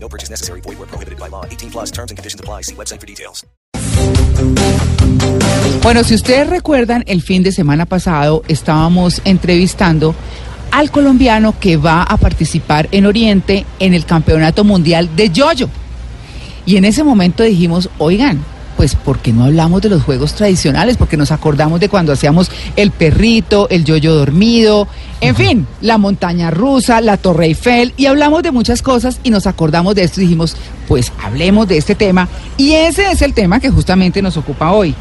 No purchase necessary. Void where prohibited by law. 18 plus terms and conditions apply. See website for details. Bueno, si ustedes recuerdan, el fin de semana pasado estábamos entrevistando al colombiano que va a participar en Oriente en el Campeonato Mundial de Yoyo. Y en ese momento dijimos, oigan, pues ¿por qué no hablamos de los juegos tradicionales? Porque nos acordamos de cuando hacíamos el perrito, el yoyo dormido, en fin, la montaña rusa, la Torre Eiffel, y hablamos de muchas cosas y nos acordamos de esto y dijimos, pues hablemos de este tema. Y ese es el tema que justamente nos ocupa hoy.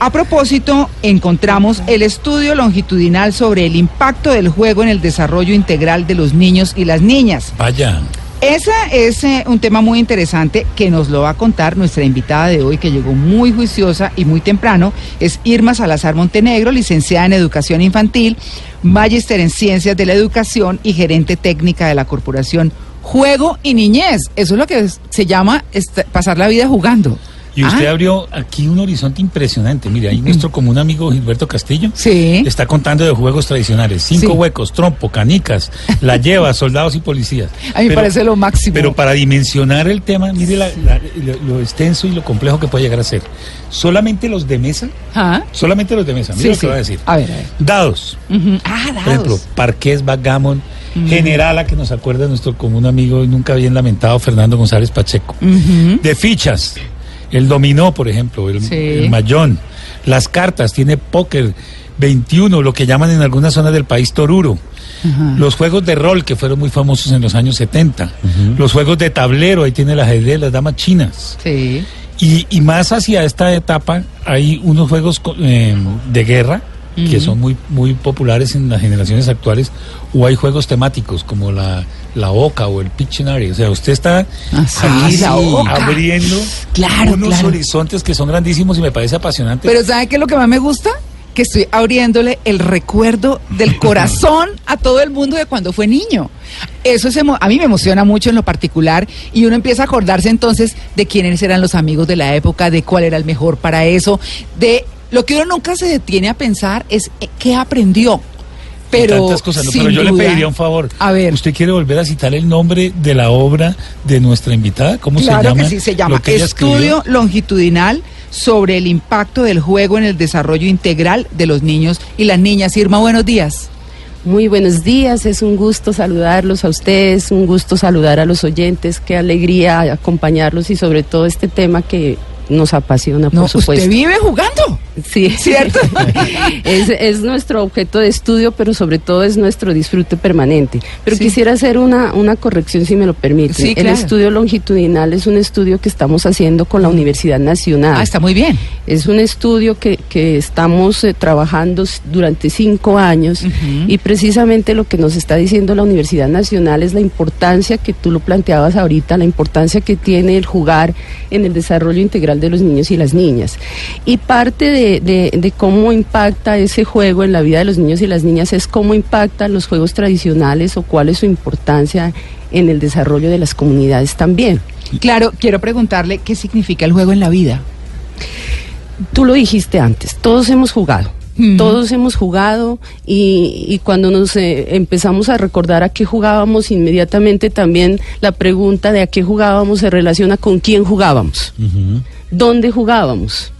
A propósito, encontramos el estudio longitudinal sobre el impacto del juego en el desarrollo integral de los niños y las niñas. Vaya. Ese es eh, un tema muy interesante que nos lo va a contar nuestra invitada de hoy, que llegó muy juiciosa y muy temprano. Es Irma Salazar Montenegro, licenciada en Educación Infantil, magíster en Ciencias de la Educación y gerente técnica de la Corporación Juego y Niñez. Eso es lo que se llama pasar la vida jugando. Y usted Ah, abrió aquí un horizonte impresionante. Mire, ahí nuestro común amigo Gilberto Castillo Sí. está contando de juegos tradicionales. Cinco Sí. huecos, trompo, canicas, la lleva, soldados y policías. A mí me parece lo máximo. Pero para dimensionar el tema, mire la- la- lo, lo extenso y lo complejo que puede llegar a ser. Solamente los de mesa, Ah, solamente los de mesa. Mire Sí, lo que voy a decir. A ver, a ver. Dados. Ujú. Ah, Por ejemplo, dados. parqués, backgammon, generala, que nos acuerda nuestro común amigo y nunca bien lamentado Fernando González Pacheco. De fichas, el dominó, por ejemplo, el, Sí. el mayón, las cartas, tiene póker, 21, lo que llaman en algunas zonas del país toruro. Los juegos de rol que fueron muy famosos en los años 70. Los juegos de tablero, ahí tiene el ajedrez, las damas chinas. Sí. Y, y más hacia esta etapa hay unos juegos eh, de guerra que son muy muy populares en las generaciones actuales o hay juegos temáticos como la, la Oca o el Pictionary. O sea, usted está Ah, sí, aquí Oca. abriendo Claro, unos claro. horizontes que son grandísimos y me parece apasionante. Pero ¿sabe qué es lo que más me gusta? Que estoy abriéndole el recuerdo del corazón a todo el mundo de cuando fue niño. Eso es a mí me emociona mucho en lo particular y uno empieza a acordarse entonces de quiénes eran los amigos de la época, de cuál era el mejor para eso, de lo que uno nunca se detiene a pensar es eh, qué aprendió. Pero, tantas cosas, ¿no? sin pero yo le pediría un favor. A ver. ¿Usted quiere volver a citar el nombre de la obra de nuestra invitada? ¿Cómo se Claro llama? que sí, se llama Estudio. Longitudinal sobre el impacto del juego en el desarrollo integral de los niños y las niñas. Irma, buenos días. Muy buenos días, es un gusto saludarlos a ustedes, un gusto saludar a los oyentes, qué alegría acompañarlos y sobre todo este tema que nos apasiona, No, por supuesto. usted vive jugando. Sí, ¿Cierto? es, es nuestro objeto de estudio, pero sobre todo es nuestro disfrute permanente. Pero Sí. quisiera hacer una, una corrección, si me lo permite. Sí, El claro. estudio longitudinal es un estudio que estamos haciendo con la Universidad Nacional. Ah, está muy bien. Es un estudio que, que estamos eh, trabajando durante cinco años y precisamente lo que nos está diciendo la Universidad Nacional es la importancia que tú lo planteabas ahorita, la importancia que tiene el jugar en el desarrollo integral de los niños y las niñas. Y parte de, de- de cómo impacta ese juego en la vida de los niños y las niñas es cómo impactan los juegos tradicionales o cuál es su importancia en el desarrollo de las comunidades también. Claro, quiero preguntarle qué significa el juego en la vida. Tú lo dijiste antes, todos hemos jugado. Todos hemos jugado y, y cuando nos eh, empezamos a recordar a qué jugábamos, inmediatamente también la pregunta de a qué jugábamos se relaciona con quién jugábamos. Dónde jugábamos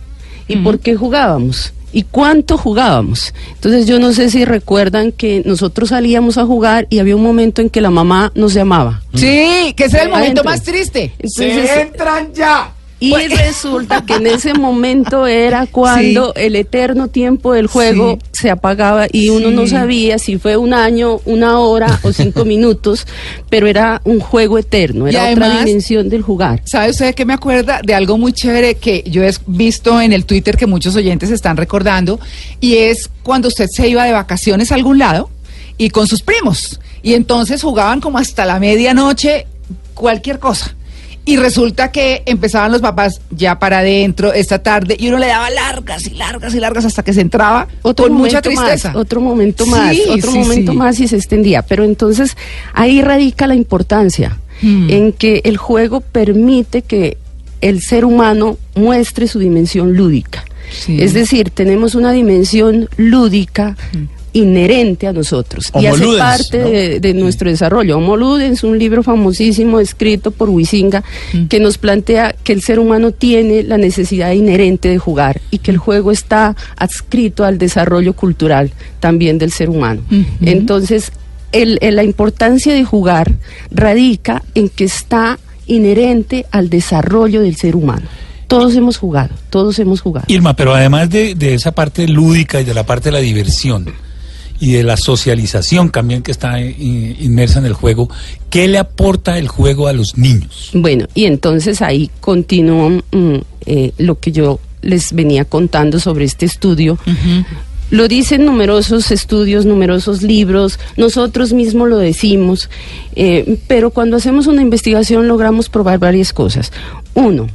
y por qué jugábamos y cuánto jugábamos. Entonces yo no sé si recuerdan que nosotros salíamos a jugar y había un momento en que la mamá nos llamaba. Sí, que ese es el momento Adentro. más triste. Entonces, entran ya! Y Pues- resulta que en ese momento era cuando el eterno tiempo del juego Sí. se apagaba y uno no sabía si fue un año, una hora o cinco minutos, pero era un juego eterno, era otra dimensión del jugar. ¿Sabe usted qué me acuerda de algo muy chévere que yo he visto en el Twitter que muchos oyentes están recordando? Y es cuando usted se iba de vacaciones a algún lado y con sus primos. Y entonces jugaban como hasta la medianoche cualquier cosa. Y resulta que empezaban los papás ya para adentro esta tarde y uno le daba largas y largas y largas hasta que se entraba otro con mucha tristeza. más, otro momento más, Sí, otro sí, momento sí. más y se extendía. Pero entonces ahí radica la importancia Mm. en que el juego permite que el ser humano muestre su dimensión lúdica. Sí. Es decir, tenemos una dimensión lúdica inherente a nosotros y hace ludens, parte ¿no? de, de nuestro desarrollo. Homo Ludens, un libro famosísimo escrito por Huizinga que nos plantea que el ser humano tiene la necesidad inherente de jugar y que el juego está adscrito al desarrollo cultural también del ser humano. Entonces, el- el- la importancia de jugar radica en que está inherente al desarrollo del ser humano. Todos hemos jugado, todos hemos jugado. Irma, pero además de, de esa parte lúdica y de la parte de la diversión y de la socialización también que está eh, inmersa en el juego, ¿qué le aporta el juego a los niños? Bueno, y entonces ahí continúa mm, eh, lo que yo les venía contando sobre este estudio. Lo dicen numerosos estudios, numerosos libros, nosotros mismos lo decimos, eh, pero cuando hacemos una investigación logramos probar varias cosas. Uno,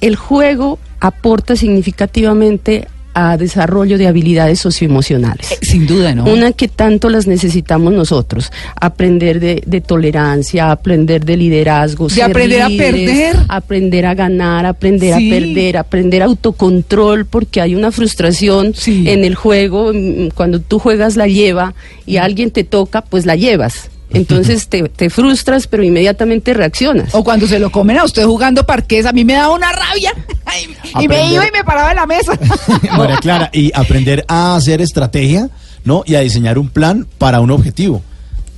el juego aporta significativamente a desarrollo de habilidades socioemocionales. Eh, Sin duda, ¿no? Una que tanto las necesitamos nosotros. Aprender de, de tolerancia, aprender de liderazgo. De aprender a perder. Aprender a ganar, aprender Sí. a perder, aprender autocontrol, porque hay una frustración Sí. en el juego. mm, Cuando tú juegas la lleva y alguien te toca, pues la llevas. Entonces te, te frustras, pero inmediatamente reaccionas. O cuando se lo comen a usted jugando parqués, a mí me daba una rabia. Y me iba y me paraba en la mesa. María Clara, y aprender a hacer estrategia, ¿no? Y a diseñar un plan para un objetivo.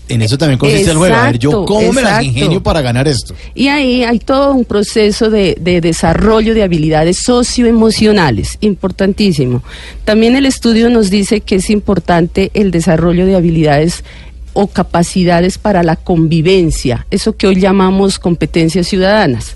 En eso también consiste el juego. A ver, yo Exacto, cómo me las ingenio para ganar esto. Y ahí hay todo un proceso de, de desarrollo de habilidades socioemocionales, importantísimo. También el estudio nos dice que es importante el desarrollo de habilidades o capacidades para la convivencia, eso que hoy llamamos competencias ciudadanas.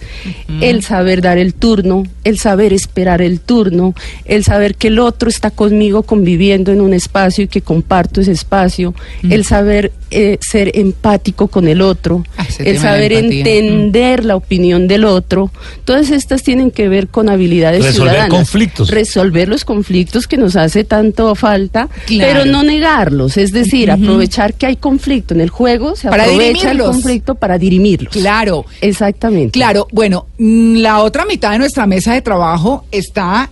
El saber dar el turno, el saber esperar el turno, el saber que el otro está conmigo conviviendo en un espacio y que comparto ese espacio, el saber eh, ser empático con el otro, Ah, el saber entender la opinión del otro. Todas estas tienen que ver con habilidades Resolver ciudadanas. conflictos. Resolver los conflictos que nos hace tanto falta, Claro. pero no negarlos. Es decir, aprovechar que hay conflicto en el juego, se Para aprovecha el conflicto para dirimirlos. Claro. Exactamente. Claro, bueno, mm, la otra mitad de nuestra mesa de trabajo está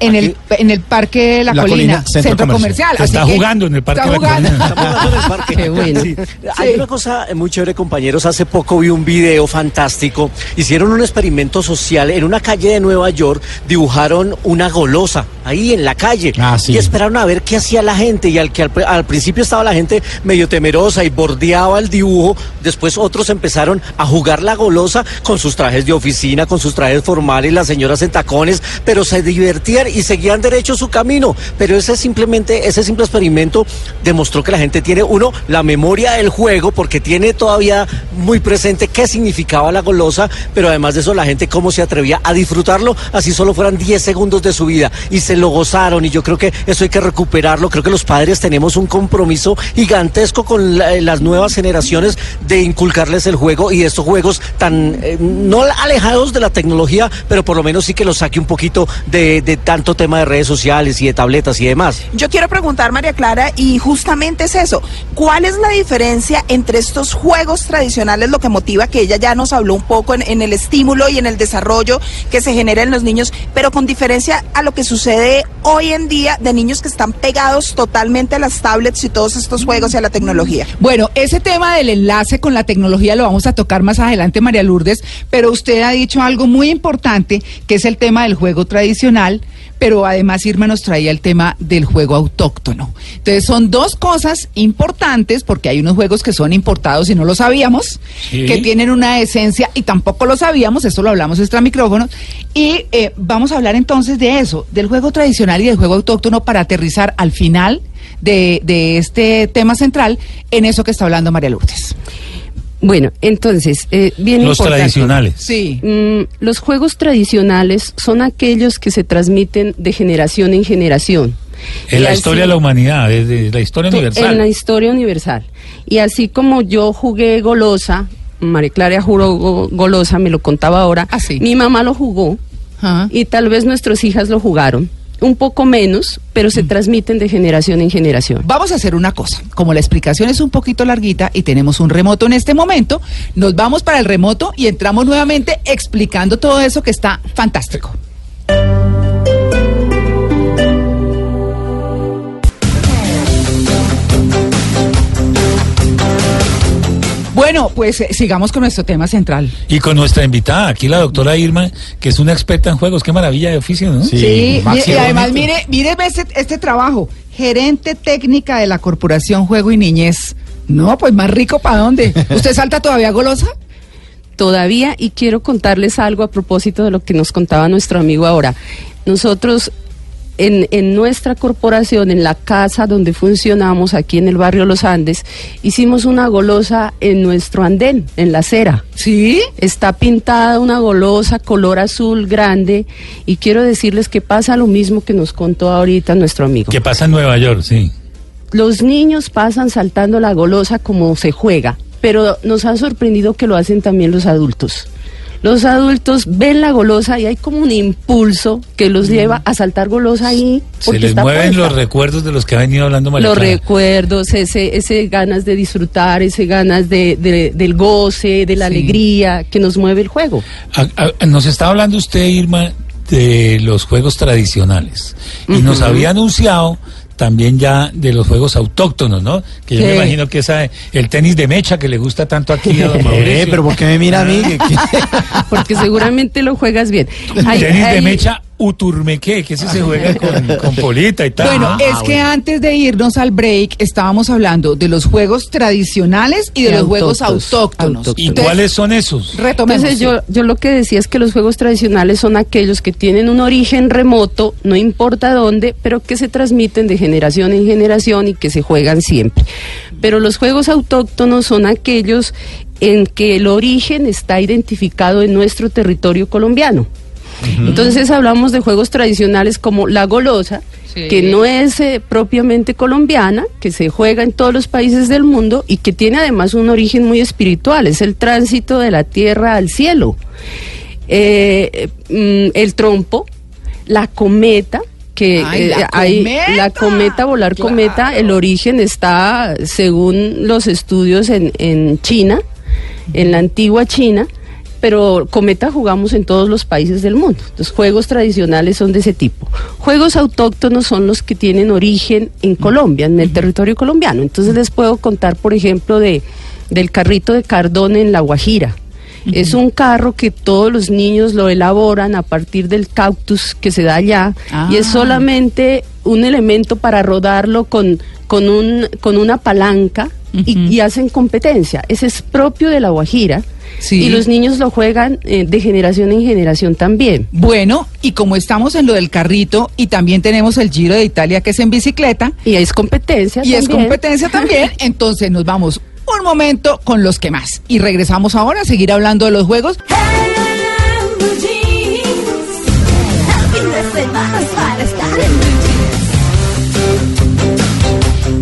en el en el Parque La, La Colina, Colina, centro, centro comercial. Está que jugando en el Parque está La. Colina. Estamos jugando en el parque. Qué bueno. Sí. Hay una cosa muy chévere, compañeros. Hace poco vi un video fantástico. Hicieron un experimento social en una calle de Nueva York. Dibujaron una golosa ahí en la calle. Ah, sí. Y esperaron a ver qué hacía la gente. Y al que al, al principio estaba la gente medio temerosa y bordeaba el dibujo. Después otros empezaron a jugar la golosa con sus trajes de oficina, con sus trajes formales, las señoras en tacones, pero se divertían y seguían derecho su camino. Pero ese simplemente, ese simple experimento demostró que la gente tiene, uno, la memoria del juego, porque tiene todavía muy presente qué significaba la golosa, pero además de eso, la gente cómo se atrevía a disfrutarlo, así solo fueran 10 segundos de su vida. Y se lo gozaron, y yo creo que eso hay que recuperarlo. Creo que los padres tenemos un compromiso gigantesco con la- las nuevas generaciones de inculcarles el juego y estos juegos tan, eh, no alejados de la tecnología, pero por lo menos sí que los saque un poquito de, de tanto tema de redes sociales y de tabletas y demás. Yo quiero preguntar, María Clara, y justamente es eso. ¿Cuál es la diferencia entre estos juegos tradicionales, lo que motiva que ella ya nos habló un poco en, en el estímulo y en el desarrollo que se genera en los niños, pero con diferencia a lo que sucede hoy en día de niños que están pegados totalmente a las tablets y todos estos juegos y a la tecnología? Bueno, ese tema del enlace con la tecnología lo vamos a tocar más adelante, María Lourdes, pero usted ha dicho algo muy importante, que es el tema del juego tradicional, pero además Irma nos traía el tema del juego autóctono. Entonces son dos cosas importantes, porque hay unos juegos que son importados y no lo sabíamos, Sí. que tienen una esencia y tampoco lo sabíamos, esto lo hablamos extra micrófonos, y eh, vamos a hablar entonces de eso, del juego tradicional y del juego autóctono para aterrizar al final de, de este tema central en eso que está hablando María Lourdes. Bueno, entonces, eh, bien Los importante. tradicionales. Sí. Mm, los juegos tradicionales son aquellos que se transmiten de generación en generación. En Y la así- historia de la humanidad, desde la historia universal. En la historia universal. Y así como yo jugué golosa María Clara Juro Go- Golosa me lo contaba ahora, Ah, sí. mi mamá lo jugó y tal vez nuestras hijas lo jugaron. Un poco menos, pero se transmiten de generación en generación. Vamos a hacer una cosa. Como la explicación es un poquito larguita y tenemos un remoto en este momento, nos vamos para el remoto y entramos nuevamente explicando todo eso que está fantástico. Bueno, pues eh, sigamos con nuestro tema central. Y con nuestra invitada, aquí la doctora Irma, que es una experta en juegos. Qué maravilla de oficio, ¿no? Sí, Maxi, y además mire, mire este, este trabajo, gerente técnica de la Corporación Juego y Niñez. No, pues más rico para dónde. ¿Usted salta todavía golosa? todavía y quiero contarles algo a propósito de lo que nos contaba nuestro amigo ahora. Nosotros en, en nuestra corporación, en la casa donde funcionamos aquí en el barrio Los Andes, hicimos una golosa en nuestro andén, en la acera. Sí. Está pintada una golosa color azul grande y quiero decirles que pasa lo mismo que nos contó ahorita nuestro amigo. Que pasa en Nueva York, sí. Los niños pasan saltando la golosa como se juega, pero nos ha sorprendido que lo hacen también los adultos. Los adultos ven la golosa y hay como un impulso que los lleva a saltar golosa ahí. Se les está mueven puesta. los recuerdos de los que ha venido hablando María Los Clara. recuerdos, ese, ese ganas de disfrutar, ese ganas de, de- del goce, de la Sí. alegría que nos mueve el juego. A- a- nos está hablando usted, Irma, de los juegos tradicionales. Y nos había anunciado también ya de los juegos autóctonos, ¿no? Que yo me imagino que esa, el tenis de mecha que le gusta tanto aquí a don Mauricio. Eh, pero ¿por qué me mira a mí? Que- que- Porque seguramente lo juegas bien. Hay- tenis de mecha uturmequé, que ese se juega con, con polita y tal. Bueno, ¿no? es que antes de irnos al break estábamos hablando de los juegos tradicionales y de Y los juegos autóctonos. autóctonos. Autóctonos. ¿Y Entonces, cuáles son esos? Retomemos. Entonces yo, yo lo que decía es que los juegos tradicionales son aquellos que tienen un origen remoto, no importa dónde, pero que se transmiten de generación en generación y que se juegan siempre. Pero los juegos autóctonos son aquellos en que el origen está identificado en nuestro territorio colombiano. Entonces hablamos de juegos tradicionales como la golosa, Sí. que no es eh, propiamente colombiana, que se juega en todos los países del mundo y que tiene además un origen muy espiritual, es el tránsito de la tierra al cielo. Eh, eh, mm, el trompo, la cometa, que Ay, eh, la hay cometa. la cometa, volar Claro. cometa, el origen está, según los estudios, en, en China, en la antigua China, pero cometa jugamos en todos los países del mundo. Los juegos tradicionales son de ese tipo. Juegos autóctonos son los que tienen origen en Colombia, en el territorio colombiano. Entonces les puedo contar, por ejemplo, de del carrito de Cardón en La Guajira. Es un carro que todos los niños lo elaboran a partir del cactus que se da allá y es Ah. solamente un elemento para rodarlo con, con, un, con una palanca y, hacen competencia. Ese es propio de La Guajira Sí. y los niños lo juegan eh, de generación en generación también. Bueno, y como estamos en lo del carrito y también tenemos el Giro de Italia que es en bicicleta Y es competencia y es competencia también, entonces nos vamos un momento con los que más y regresamos ahora a seguir hablando de los juegos.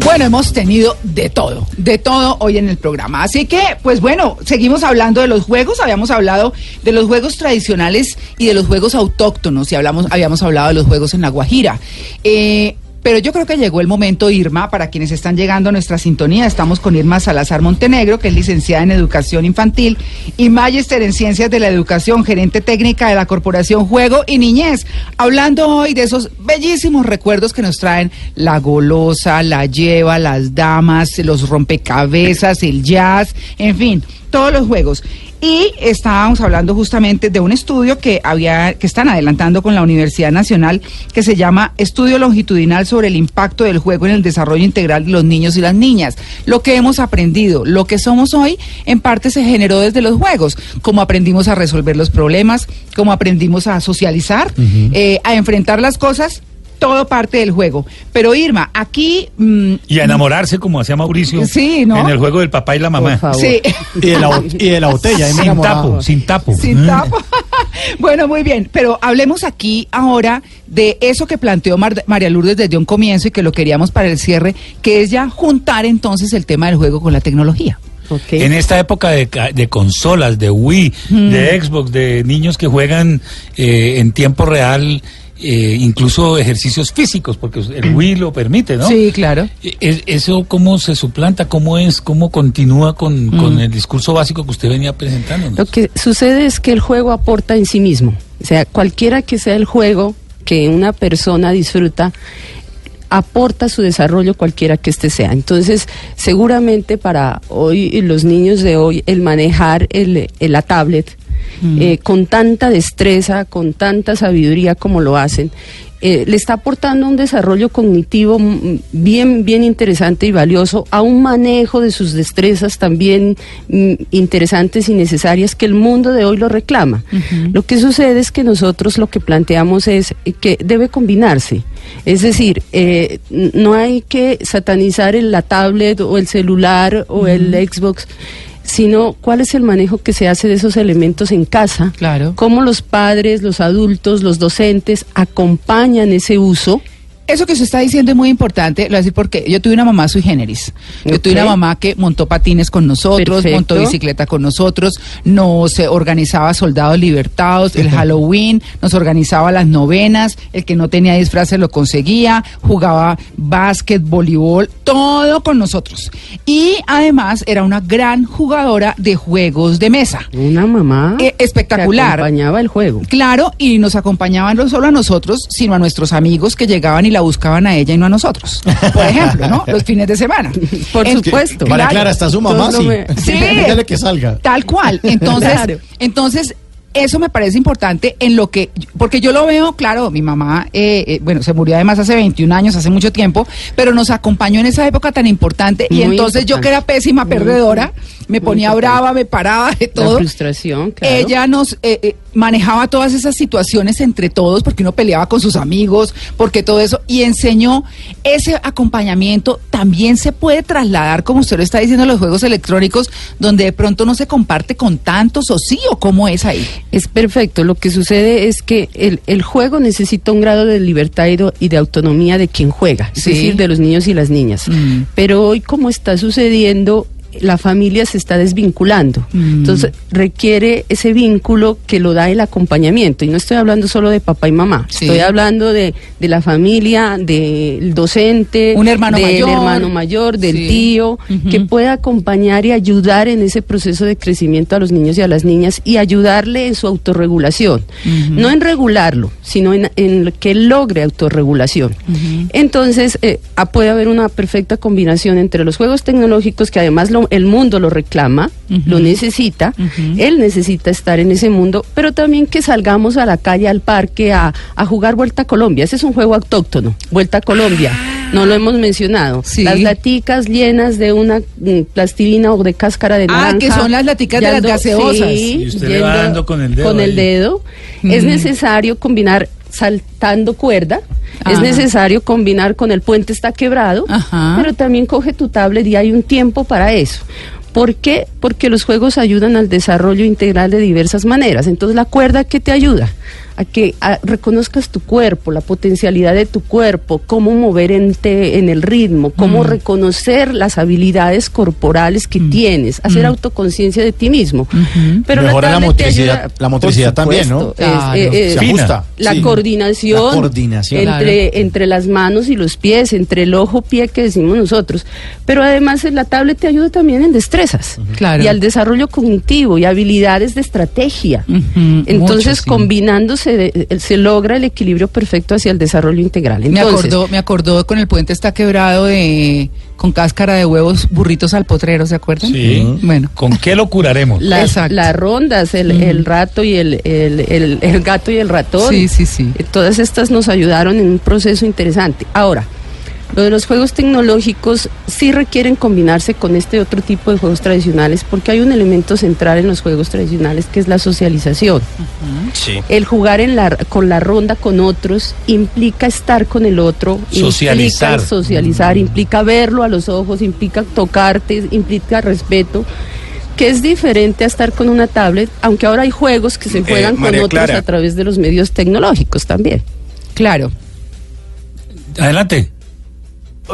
Bueno, hemos tenido de todo, de todo hoy en el programa. Así que, pues bueno, seguimos hablando de los juegos. Habíamos hablado de los juegos tradicionales y de los juegos autóctonos. Y hablamos, habíamos hablado de los juegos en La Guajira. Eh, pero yo creo que llegó el momento, Irma, para quienes están llegando a nuestra sintonía. Estamos con Irma Salazar Montenegro, que es licenciada en Educación Infantil y Magister en Ciencias de la Educación, gerente técnica de la Corporación Juego y Niñez. Hablando hoy de esos bellísimos recuerdos que nos traen la golosa, la lleva, las damas, los rompecabezas, el jazz, en fin, todos los juegos. Y estábamos hablando justamente de un estudio que había, que están adelantando con la Universidad Nacional, que se llama Estudio Longitudinal sobre el impacto del juego en el desarrollo integral de los niños y las niñas. Lo que hemos aprendido, lo que somos hoy, en parte se generó desde los juegos, cómo aprendimos a resolver los problemas, cómo aprendimos a socializar, eh, a enfrentar las cosas. Todo parte del juego. Pero Irma, aquí mm, Y a enamorarse, como hacía Mauricio. Sí, ¿no? En el juego del papá y la mamá. Por favor. sí. y, de la, y de la botella. Sin tapo, sin tapo. Sin Mm. tapo. bueno, muy bien, pero hablemos aquí ahora de eso que planteó Mar- María Lourdes desde un comienzo y que lo queríamos para el cierre, que es ya juntar entonces el tema del juego con la tecnología. Ok. En esta época de, ca- de consolas, de Wii, Mm. de Xbox, de niños que juegan eh, en tiempo real, eh, incluso ejercicios físicos, porque el Wii lo permite, ¿no? Sí, claro. E- ¿Eso cómo se suplanta? ¿Cómo es? ¿Cómo continúa con, Mm. con el discurso básico que usted venía presentando? Lo que sucede es que el juego aporta en sí mismo. O sea, cualquiera que sea el juego que una persona disfruta, aporta su desarrollo cualquiera que este sea. Entonces, seguramente para hoy, los niños de hoy, el manejar el, el- la tablet eh, con tanta destreza, con tanta sabiduría como lo hacen, eh, le está aportando un desarrollo cognitivo mm, bien, bien interesante y valioso, a un manejo de sus destrezas también mm, interesantes y necesarias que el mundo de hoy lo reclama. Lo que sucede es que nosotros lo que planteamos es que debe combinarse. Es decir, eh, no hay que satanizar el- la tablet o el celular o el Xbox sino cuál es el manejo que se hace de esos elementos en casa, Claro. cómo los padres, los adultos, los docentes acompañan ese uso. Eso que usted está diciendo es muy importante, lo voy a decir porque yo tuve una mamá sui generis. Yo tuve una mamá que montó patines con nosotros, Perfecto. montó bicicleta con nosotros, nos eh, organizaba soldados libertados, el Halloween, nos organizaba las novenas, el que no tenía disfraz se lo conseguía, jugaba básquet, voleibol, todo con nosotros. Y además era una gran jugadora de juegos de mesa. Una mamá Eh, espectacular. que acompañaba el juego. Claro, y nos acompañaban no solo a nosotros, sino a nuestros amigos que llegaban y la buscaban a ella y no a nosotros. Por ejemplo, ¿no? Los fines de semana. Por En- supuesto. María Claro. Clara, está su mamá, sí. me- Sí. Dígale que salga. Tal cual. Entonces, Claro. entonces eso me parece importante en lo que, porque yo lo veo, claro, mi mamá, eh, eh, bueno, se murió además hace 21 años, hace mucho tiempo, pero nos acompañó en esa época tan importante y Muy entonces yo que era pésima Muy perdedora, me ponía brava, me paraba de La todo. frustración, claro. Ella nos eh, eh, manejaba todas esas situaciones entre todos, porque uno peleaba con sus amigos, porque todo eso, y enseñó ese acompañamiento. También se puede trasladar, como usted lo está diciendo, a los juegos electrónicos, donde de pronto no se comparte con tantos, o sí, o cómo es ahí. Es perfecto. Lo que sucede es que el, el juego necesita un grado de libertad y de, y de autonomía de quien juega, es Sí. decir, de los niños y las niñas. Mm. Pero hoy, como está sucediendo, la familia se está desvinculando. Mm. Entonces, requiere ese vínculo que lo da el acompañamiento. Y no estoy hablando solo de papá y mamá, Sí. estoy hablando de, de la familia, del docente, Un hermano del mayor. hermano mayor, del Sí. tío, que pueda acompañar y ayudar en ese proceso de crecimiento a los niños y a las niñas y ayudarle en su autorregulación. No en regularlo, sino en, en que logre autorregulación. Entonces, eh, ah, puede haber una perfecta combinación entre los juegos tecnológicos, que además lo- el mundo lo reclama, lo necesita, él necesita estar en ese mundo, pero también que salgamos a la calle, al parque, a, a jugar Vuelta a Colombia. Ese es un juego autóctono, Vuelta a Colombia. No lo hemos mencionado. Sí. Las laticas llenas de una mm, plastilina o de cáscara de Ah, naranja. que son las laticas de las gaseosas. sí, Y usted le va dando con el dedo Con el dedo. Es necesario combinar saltando cuerda. Es Ajá. necesario combinar con el puente está quebrado. Ajá. Pero también coge tu tablet y hay un tiempo para eso. ¿Por qué? Porque los juegos ayudan al desarrollo integral de diversas maneras. Entonces, la cuerda que te ayuda a que a- reconozcas tu cuerpo, la potencialidad de tu cuerpo, cómo mover en, te- en el ritmo, cómo Mm. reconocer las habilidades corporales que tienes, hacer autoconciencia de ti mismo. Pero Mejora la motricidad- ayuda- la motricidad también, ¿no? es- Claro. eh, eh, Se Fina. ajusta. la Sí. coordinación, La coordinación. entre, Claro. entre las manos y los pies, entre el ojo-pie que decimos nosotros. Pero además eh, la tablet te ayuda también en destrezas Claro. y al desarrollo cognitivo y habilidades de estrategia. Entonces, mucho, sí. combinándose, de- eh, se logra el equilibrio perfecto hacia el desarrollo integral. Me acordó, me acordó con el puente está quebrado de con cáscara de huevos, burritos al potrero, ¿se acuerdan? Sí. Bueno. ¿Con qué lo curaremos? las, Exacto. las rondas, el, el rato y el, el, el- el gato y el ratón. Sí, sí, sí. Eh, Todas estas nos ayudaron en un proceso interesante. Ahora, lo de los juegos tecnológicos sí requieren combinarse con este otro tipo de juegos tradicionales porque hay un elemento central en los juegos tradicionales que es la socialización. Sí. El jugar en la, con la ronda con otros implica estar con el otro, Socializar. implica socializar, implica verlo a los ojos, implica tocarte, implica respeto que es diferente a estar con una tablet, aunque ahora hay juegos que se juegan con otros Clara. a través de los medios tecnológicos también. Claro. Adelante.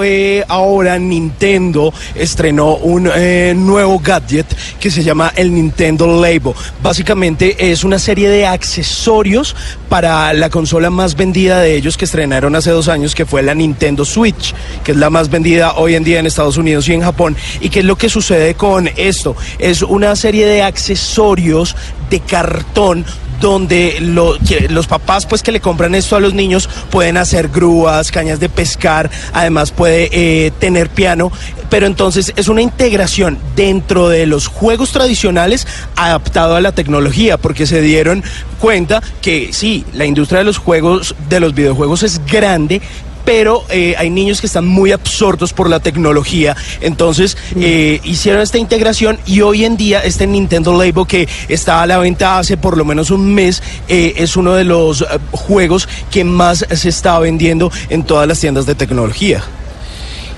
Eh, ahora Nintendo estrenó un eh, nuevo gadget que se llama el Nintendo Labo. Básicamente es una serie de accesorios para la consola más vendida de ellos que estrenaron hace dos años, que fue la Nintendo Switch, que es la más vendida hoy en día en Estados Unidos y en Japón. ¿Y qué es lo que sucede con esto? Es una serie de accesorios de cartón donde los papás pues que le compran esto a los niños pueden hacer grúas, cañas de pescar, además puede eh, tener piano, pero entonces es una integración dentro de los juegos tradicionales adaptado a la tecnología, porque se dieron cuenta que sí, la industria de los juegos, de los videojuegos es grande, pero eh, hay niños que están muy absortos por la tecnología. Entonces eh, hicieron esta integración y hoy en día este Nintendo Labo que está a la venta hace por lo menos un mes eh, es uno de los eh, juegos que más se está vendiendo en todas las tiendas de tecnología.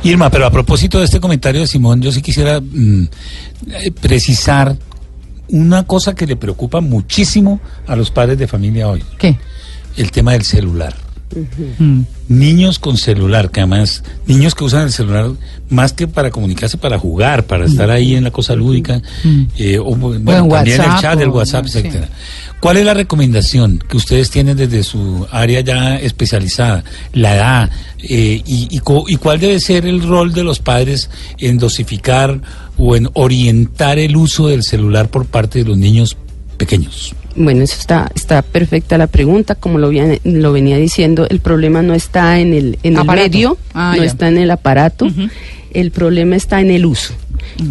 Irma, pero a propósito de este comentario de Simón, yo sí quisiera mm, precisar una cosa que le preocupa muchísimo a los padres de familia hoy. ¿Qué? El tema del celular. Mm. Niños con celular, que además, niños que usan el celular más que para comunicarse, para jugar, para estar ahí en la cosa lúdica, eh, o bueno, en también el chat, el WhatsApp, sí. etcétera. ¿Cuál es la recomendación que ustedes tienen desde su área ya especializada, la edad, eh, y, y y cuál debe ser el rol de los padres en dosificar o en orientar el uso del celular por parte de los niños pequeños? Bueno, eso está, está perfecta la pregunta. Como lo, lo venía diciendo, el problema no está en el, en el medio, Ah, no ya. está en el aparato, el problema está en el uso.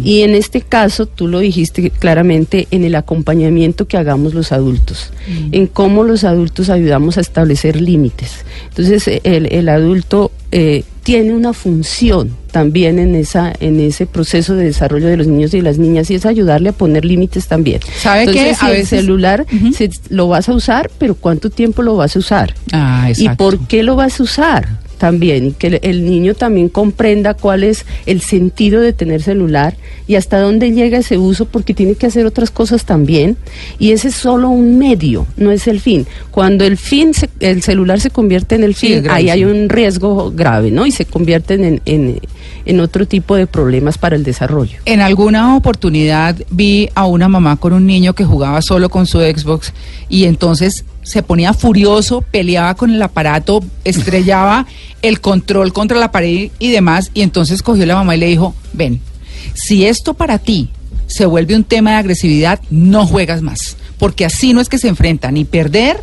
Y en este caso, tú lo dijiste claramente, en el acompañamiento que hagamos los adultos, en cómo los adultos ayudamos a establecer límites. Entonces, el, el adulto eh, tiene una función también en, esa, en ese proceso de desarrollo de los niños y las niñas y es ayudarle a poner límites también. ¿Sabe Entonces, si A el celular se- lo vas a usar, pero ¿cuánto tiempo lo vas a usar? Ah, ¿Y exacto. por qué lo vas a usar? También, y que el, niño también comprenda cuál es el sentido de tener celular y hasta dónde llega ese uso, porque tiene que hacer otras cosas también. Y ese es solo un medio, no es el fin. Cuando el fin, se- el celular se convierte en el fin, ahí hay un riesgo grave, ¿no? Y se convierten en, en, en otro tipo de problemas para el desarrollo. En alguna oportunidad vi a una mamá con un niño que jugaba solo con su Xbox y entonces se ponía furioso, peleaba con el aparato, estrellaba el control contra la pared y demás y entonces cogió la mamá y le dijo, ven, si esto para ti se vuelve un tema de agresividad, no juegas más, porque así no es que se enfrenta ni perder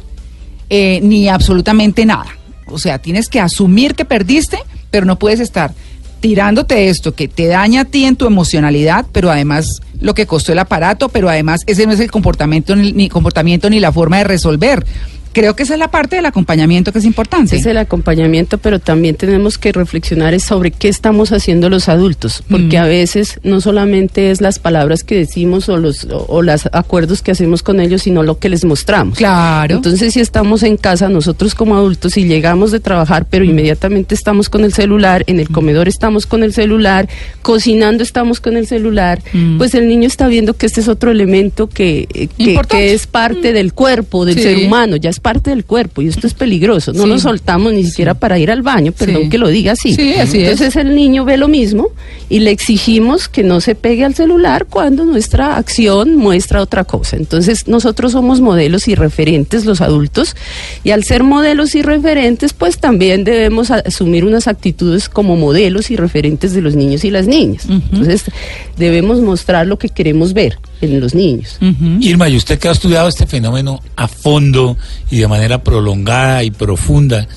eh, ni absolutamente nada. O sea, tienes que asumir que perdiste, pero no puedes estar tirándote esto que te daña a ti en tu emocionalidad, pero además lo que costó el aparato, pero además ese no es el comportamiento ni, comportamiento ni la forma de resolver. Creo que esa es la parte del acompañamiento que es importante. Es el acompañamiento, pero también tenemos que reflexionar sobre qué estamos haciendo los adultos, porque Mm. a veces no solamente es las palabras que decimos o los o, o los acuerdos que hacemos con ellos, sino lo que les mostramos. Claro. Entonces, si estamos en casa, nosotros como adultos, y llegamos de trabajar, pero inmediatamente estamos con el celular, en el comedor estamos con el celular, cocinando estamos con el celular, Mm. pues el niño está viendo que este es otro elemento que, eh, que, es parte del cuerpo, del Sí. ser humano, ya es parte del cuerpo y esto es peligroso. No Sí. lo soltamos ni siquiera para ir al baño, perdón Sí. que lo diga así. Sí, así es. Entonces el niño ve lo mismo y le exigimos que no se pegue al celular cuando nuestra acción muestra otra cosa. Entonces nosotros somos modelos y referentes los adultos y al ser modelos y referentes pues también debemos asumir unas actitudes como modelos y referentes de los niños y las niñas. Entonces debemos mostrar lo que queremos ver en los niños. Irma, y usted que ha estudiado este fenómeno a fondo y de manera prolongada y profunda,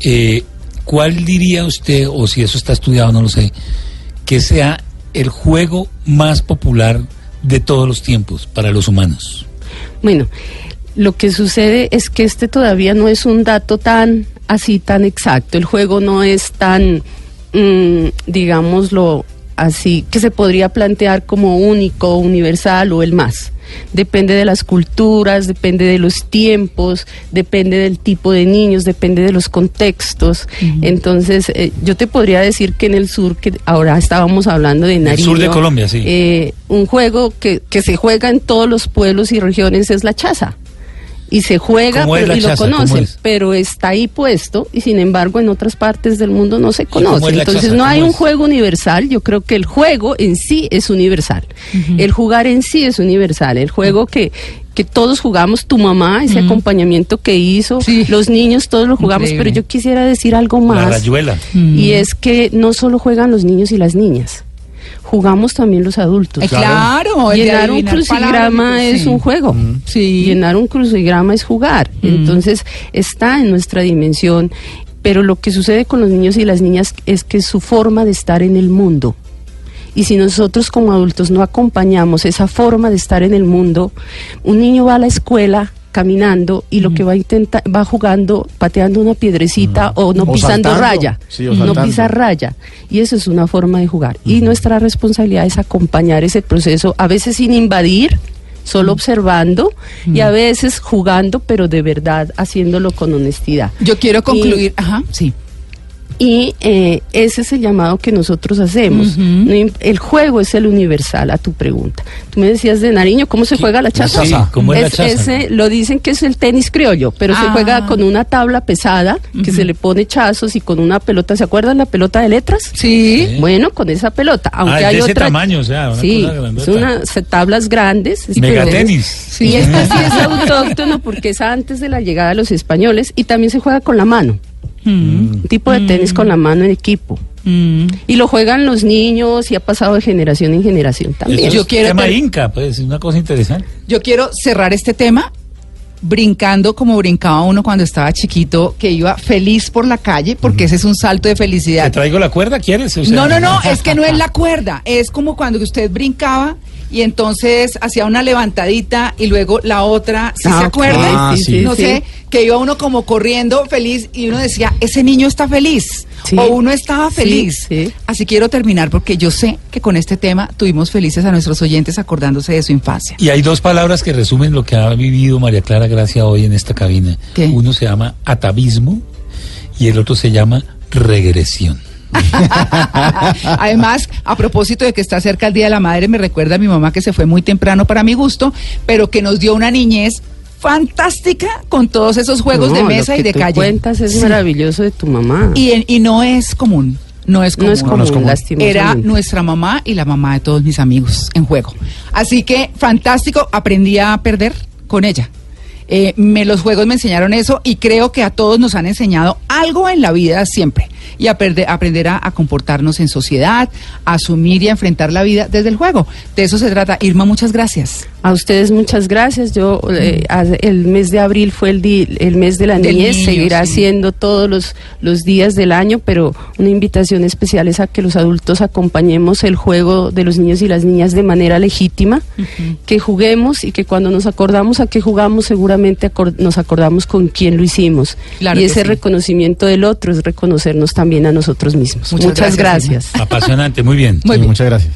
eh, ¿cuál diría usted, o si eso está estudiado, no lo sé, que sea el juego más popular de todos los tiempos para los humanos? Bueno, lo que sucede es que este todavía no es un dato tan así, tan exacto. El juego no es tan, mm, digámoslo así, que se podría plantear como único, universal o el más. Depende de las culturas, depende de los tiempos, depende del tipo de niños, depende de los contextos. Entonces, eh, yo te podría decir que en el sur, que ahora estábamos hablando de Nariño. sur de Colombia, sí. eh, un juego que, que se juega en todos los pueblos y regiones es la chaza. Y se juega ¿Cómo es pero, la y lo conocen, es? pero está ahí puesto y sin embargo en otras partes del mundo no se conoce. es la Entonces chaza? no hay ¿Cómo un es? juego universal, yo creo que el juego en sí es universal. El jugar en sí es universal, el juego que que todos jugamos, tu mamá, ese acompañamiento que hizo, Sí. los niños todos lo jugamos, Increíble. pero yo quisiera decir algo La más. rayuela. Y es que no solo juegan los niños y las niñas, jugamos también los adultos. Eh, claro, Llenar un crucigrama es sí. un juego. Sí. Llenar un crucigrama es jugar. Entonces está en nuestra dimensión. Pero lo que sucede con los niños y las niñas es que es su forma de estar en el mundo. Y si nosotros como adultos no acompañamos esa forma de estar en el mundo, un niño va a la escuela caminando y lo que va a intentar va jugando pateando una piedrecita o no O pisando saltando. raya. Sí, o no saltando. pisa raya. Y eso es una forma de jugar. Y nuestra responsabilidad es acompañar ese proceso a veces sin invadir solo observando y a veces jugando pero de verdad haciéndolo con honestidad. Yo quiero concluir, ajá, sí. Y eh, ese es el llamado que nosotros hacemos. El juego es el universal a tu pregunta. Tú me decías de Nariño, ¿cómo se juega la chaza? Sí, ¿cómo es la chaza? ese, lo dicen que es el tenis criollo, pero se Ah. juega con una tabla pesada que se le pone chazos y con una pelota. ¿Se acuerdan la pelota de letras? Sí. Bueno, con esa pelota. Aunque Ah, es hay de ese otra. tamaño, o sea, una sí, cosa unas tablas grandes. es- Megatenis. Y este sí es autóctono porque es antes de la llegada de los españoles y también se juega con la mano. Un tipo de tenis con la mano en equipo. Mm. Y lo juegan los niños y ha pasado de generación en generación también. Eso Yo quiero tema inca, pues, es una cosa interesante. Yo quiero cerrar este tema brincando como brincaba uno cuando estaba chiquito, que iba feliz por la calle, porque ese es un salto de ¿Te felicidad. traigo la cuerda? ¿Quieres? O sea, No, no, no, es que no es la cuerda, es como cuando usted brincaba y entonces hacía una levantadita y luego la otra, ¿sí Ah, se ok. acuerda? Ah, sí. no sí. sé, que iba uno como corriendo feliz y uno decía, ese niño está feliz Sí. o uno estaba Sí, feliz. sí. Así quiero terminar porque yo sé que con este tema tuvimos felices a nuestros oyentes acordándose de su infancia. Y hay dos palabras que resumen lo que ha vivido María Clara Gracia hoy en esta cabina. ¿Qué? Uno se llama atavismo y el otro se llama regresión. Además, a propósito de que está cerca el Día de la Madre, me recuerda a mi mamá que se fue muy temprano para mi gusto, pero que nos dio una niñez fantástica con todos esos juegos No, de lo mesa que y de tú calle. cuentas es Sí. maravilloso de tu mamá. Y, en- y no es común. No es común. no es común, no es común. Era nuestra mamá y la mamá de todos mis amigos en juego. Así que fantástico, aprendí a perder con ella. Eh, me, los juegos me enseñaron eso y creo que a todos nos han enseñado algo en la vida siempre. Y a aprender a, a comportarnos en sociedad, a asumir y a enfrentar la vida desde el juego. De eso se trata. Irma, muchas gracias. A ustedes muchas gracias. Yo eh, el mes de abril fue el, di- el mes de la Del niñez, niño, seguirá sí. siendo todos los, los días del año, pero una invitación especial es a que los adultos acompañemos el juego de los niños y las niñas de manera legítima, que juguemos y que cuando nos acordamos a qué jugamos seguramente acor- nos acordamos con quién lo hicimos. Claro y ese sí. reconocimiento del otro es reconocernos también a nosotros mismos. Muchas Muchas, gracias, gracias. Apasionante, muy bien. Muy Sí, bien. Muchas gracias.